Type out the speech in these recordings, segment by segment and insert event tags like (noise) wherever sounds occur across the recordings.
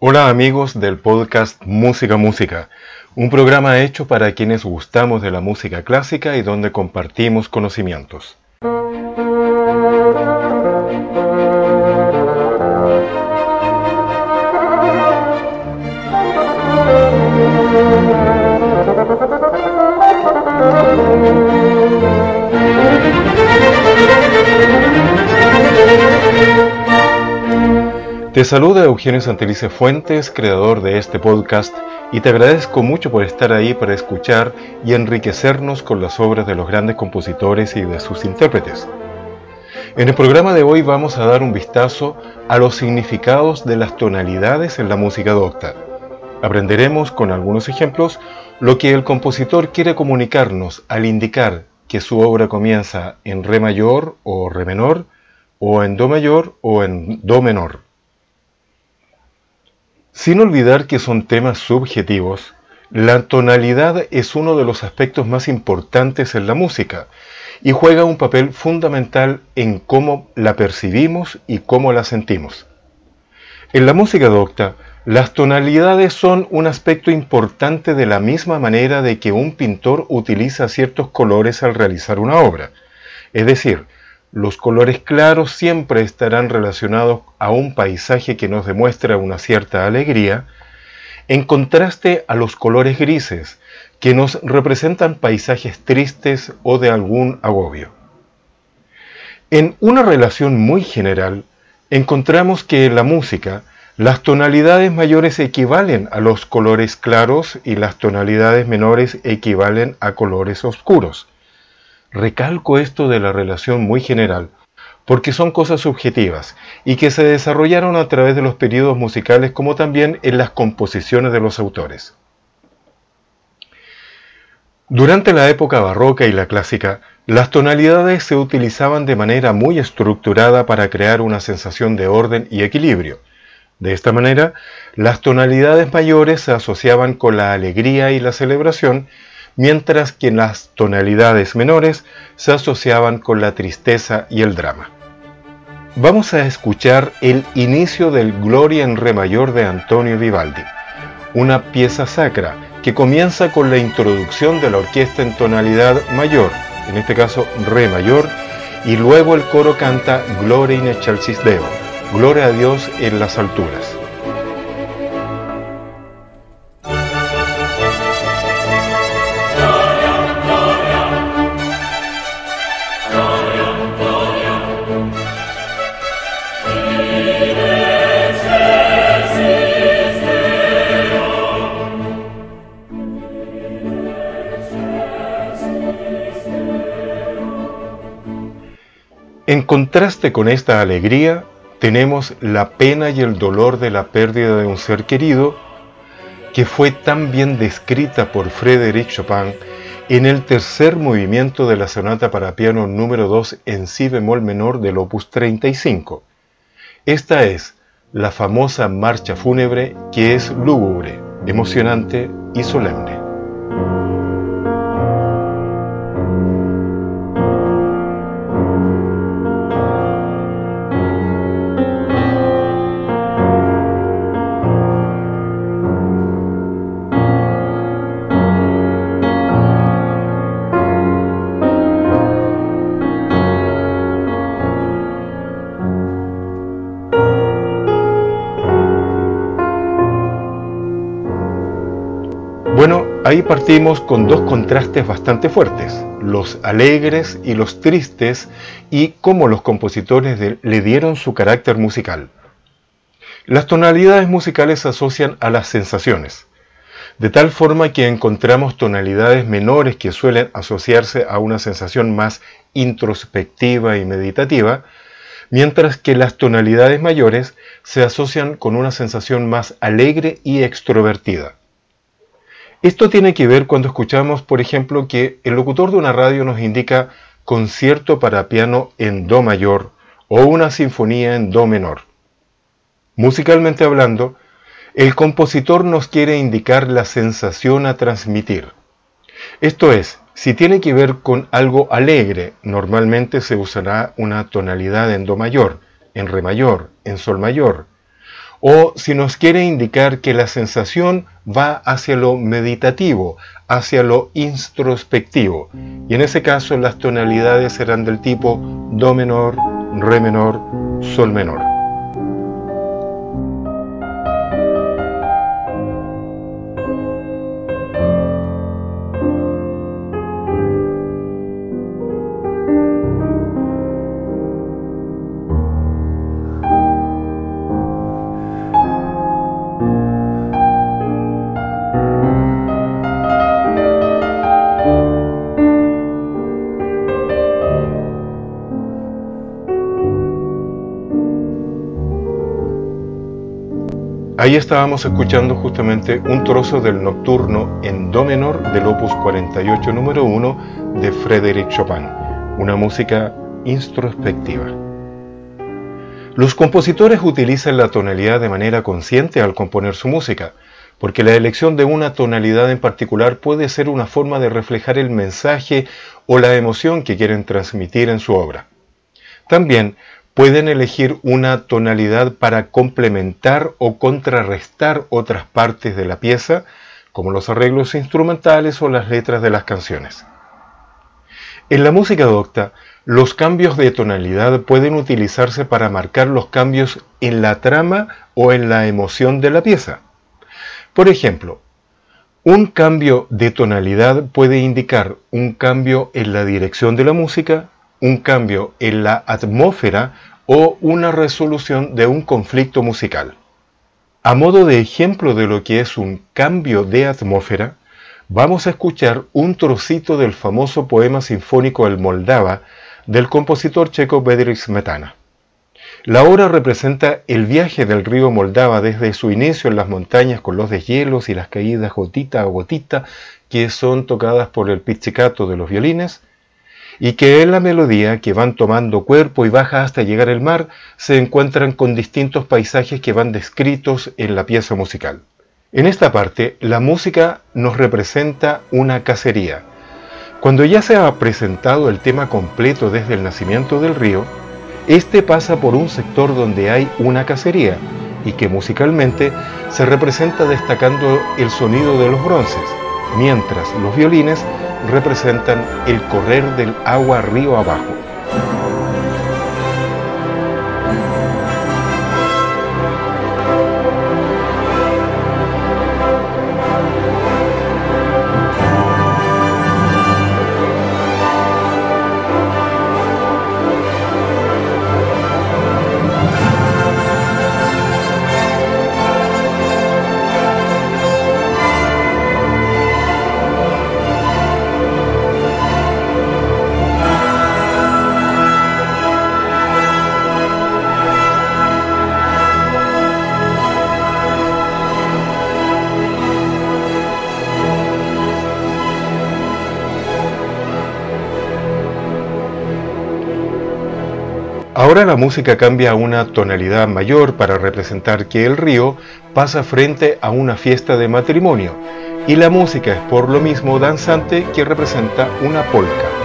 Hola amigos del podcast Música Música, un programa hecho para quienes gustamos de la música clásica y donde compartimos conocimientos. (laughs) Te saluda Eugenio Santelice Fuentes, creador de este podcast, y te agradezco mucho por estar ahí para escuchar y enriquecernos con las obras de los grandes compositores y de sus intérpretes. En el programa de hoy vamos a dar un vistazo a los significados de las tonalidades en la música docta. Aprenderemos con algunos ejemplos lo que el compositor quiere comunicarnos al indicar que su obra comienza en re mayor o re menor, o en do mayor o en do menor. Sin olvidar que son temas subjetivos, la tonalidad es uno de los aspectos más importantes en la música y juega un papel fundamental en cómo la percibimos y cómo la sentimos. En la música docta, las tonalidades son un aspecto importante de la misma manera de que un pintor utiliza ciertos colores al realizar una obra. Es decir, los colores claros siempre estarán relacionados a un paisaje que nos demuestra una cierta alegría, en contraste a los colores grises, que nos representan paisajes tristes o de algún agobio. En una relación muy general, encontramos que en la música las tonalidades mayores equivalen a los colores claros y las tonalidades menores equivalen a colores oscuros. Recalco esto de la relación muy general, porque son cosas subjetivas y que se desarrollaron a través de los periodos musicales como también en las composiciones de los autores. Durante la época barroca y la clásica, las tonalidades se utilizaban de manera muy estructurada para crear una sensación de orden y equilibrio. De esta manera, las tonalidades mayores se asociaban con la alegría y la celebración mientras que las tonalidades menores se asociaban con la tristeza y el drama. Vamos a escuchar el inicio del Gloria en Re mayor de Antonio Vivaldi, una pieza sacra que comienza con la introducción de la orquesta en tonalidad mayor, en este caso Re mayor, y luego el coro canta Gloria in excelsis Deo, Gloria a Dios en las alturas. Contraste con esta alegría, tenemos la pena y el dolor de la pérdida de un ser querido, que fue tan bien descrita por Frédéric Chopin en el tercer movimiento de la sonata para piano número 2 en si bemol menor del opus 35. Esta es la famosa marcha fúnebre que es lúgubre, emocionante y solemne. Ahí partimos con dos contrastes bastante fuertes, los alegres y los tristes, y cómo los compositores le dieron su carácter musical. Las tonalidades musicales se asocian a las sensaciones, de tal forma que encontramos tonalidades menores que suelen asociarse a una sensación más introspectiva y meditativa, mientras que las tonalidades mayores se asocian con una sensación más alegre y extrovertida. Esto tiene que ver cuando escuchamos, por ejemplo, que el locutor de una radio nos indica concierto para piano en Do mayor o una sinfonía en Do menor. Musicalmente hablando, el compositor nos quiere indicar la sensación a transmitir. Esto es, si tiene que ver con algo alegre, normalmente se usará una tonalidad en Do mayor, en Re mayor, en Sol mayor, o si nos quiere indicar que la sensación va hacia lo meditativo, hacia lo introspectivo. Y en ese caso las tonalidades serán del tipo Do menor, Re menor, Sol menor. Ahí estábamos escuchando justamente un trozo del nocturno en Do menor del opus 48 número 1 de Frédéric Chopin, una música introspectiva. Los compositores utilizan la tonalidad de manera consciente al componer su música, porque la elección de una tonalidad en particular puede ser una forma de reflejar el mensaje o la emoción que quieren transmitir en su obra. También pueden elegir una tonalidad para complementar o contrarrestar otras partes de la pieza, como los arreglos instrumentales o las letras de las canciones. En la música docta, los cambios de tonalidad pueden utilizarse para marcar los cambios en la trama o en la emoción de la pieza. Por ejemplo, un cambio de tonalidad puede indicar un cambio en la dirección de la música, un cambio en la atmósfera o una resolución de un conflicto musical. A modo de ejemplo de lo que es un cambio de atmósfera, vamos a escuchar un trocito del famoso poema sinfónico El Moldava del compositor checo Bedřich Smetana. La obra representa el viaje del río Moldava desde su inicio en las montañas con los deshielos y las caídas gotita a gotita que son tocadas por el pizzicato de los violines y que en la melodía que van tomando cuerpo y baja hasta llegar al mar se encuentran con distintos paisajes que van descritos en la pieza musical. En esta parte, la música nos representa una cacería. Cuando ya se ha presentado el tema completo desde el nacimiento del río, este pasa por un sector donde hay una cacería y que musicalmente se representa destacando el sonido de los bronces, mientras los violines representan el correr del agua río abajo. Ahora la música cambia a una tonalidad mayor para representar que el río pasa frente a una fiesta de matrimonio y la música es por lo mismo danzante que representa una polca.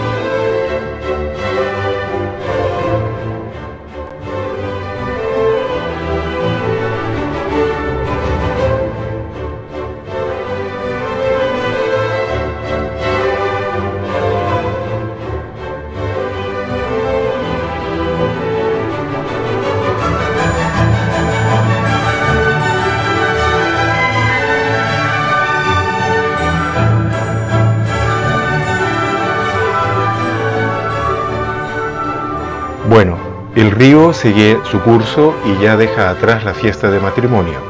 El río sigue su curso y ya deja atrás la fiesta de matrimonio.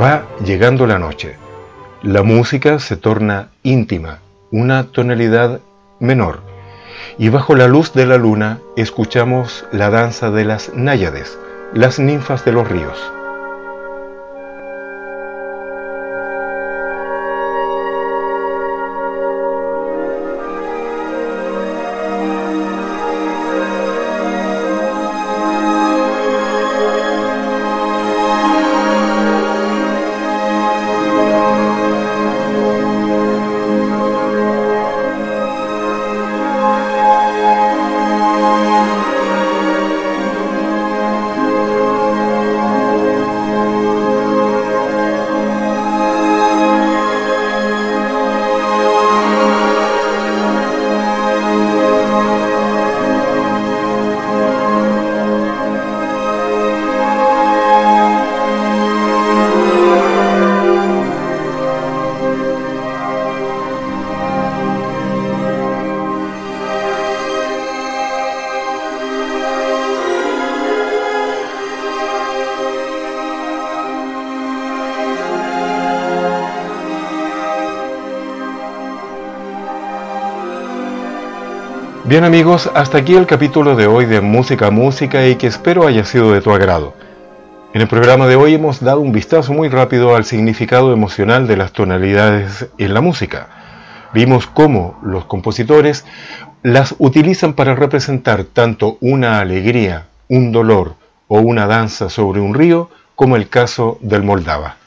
Va llegando la noche. La música se torna íntima, una tonalidad menor. Y bajo la luz de la luna escuchamos la danza de las náyades, las ninfas de los ríos. Bien amigos, hasta aquí el capítulo de hoy de Música Música y que espero haya sido de tu agrado. En el programa de hoy hemos dado un vistazo muy rápido al significado emocional de las tonalidades en la música. Vimos cómo los compositores las utilizan para representar tanto una alegría, un dolor o una danza sobre un río, como el caso del Moldava.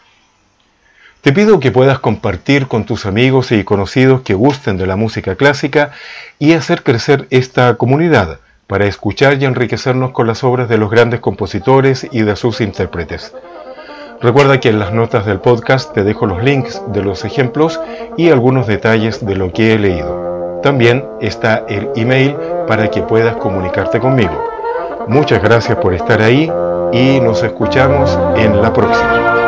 Te pido que puedas compartir con tus amigos y conocidos que gusten de la música clásica y hacer crecer esta comunidad para escuchar y enriquecernos con las obras de los grandes compositores y de sus intérpretes. Recuerda que en las notas del podcast te dejo los links de los ejemplos y algunos detalles de lo que he leído. También está el email para que puedas comunicarte conmigo. Muchas gracias por estar ahí y nos escuchamos en la próxima.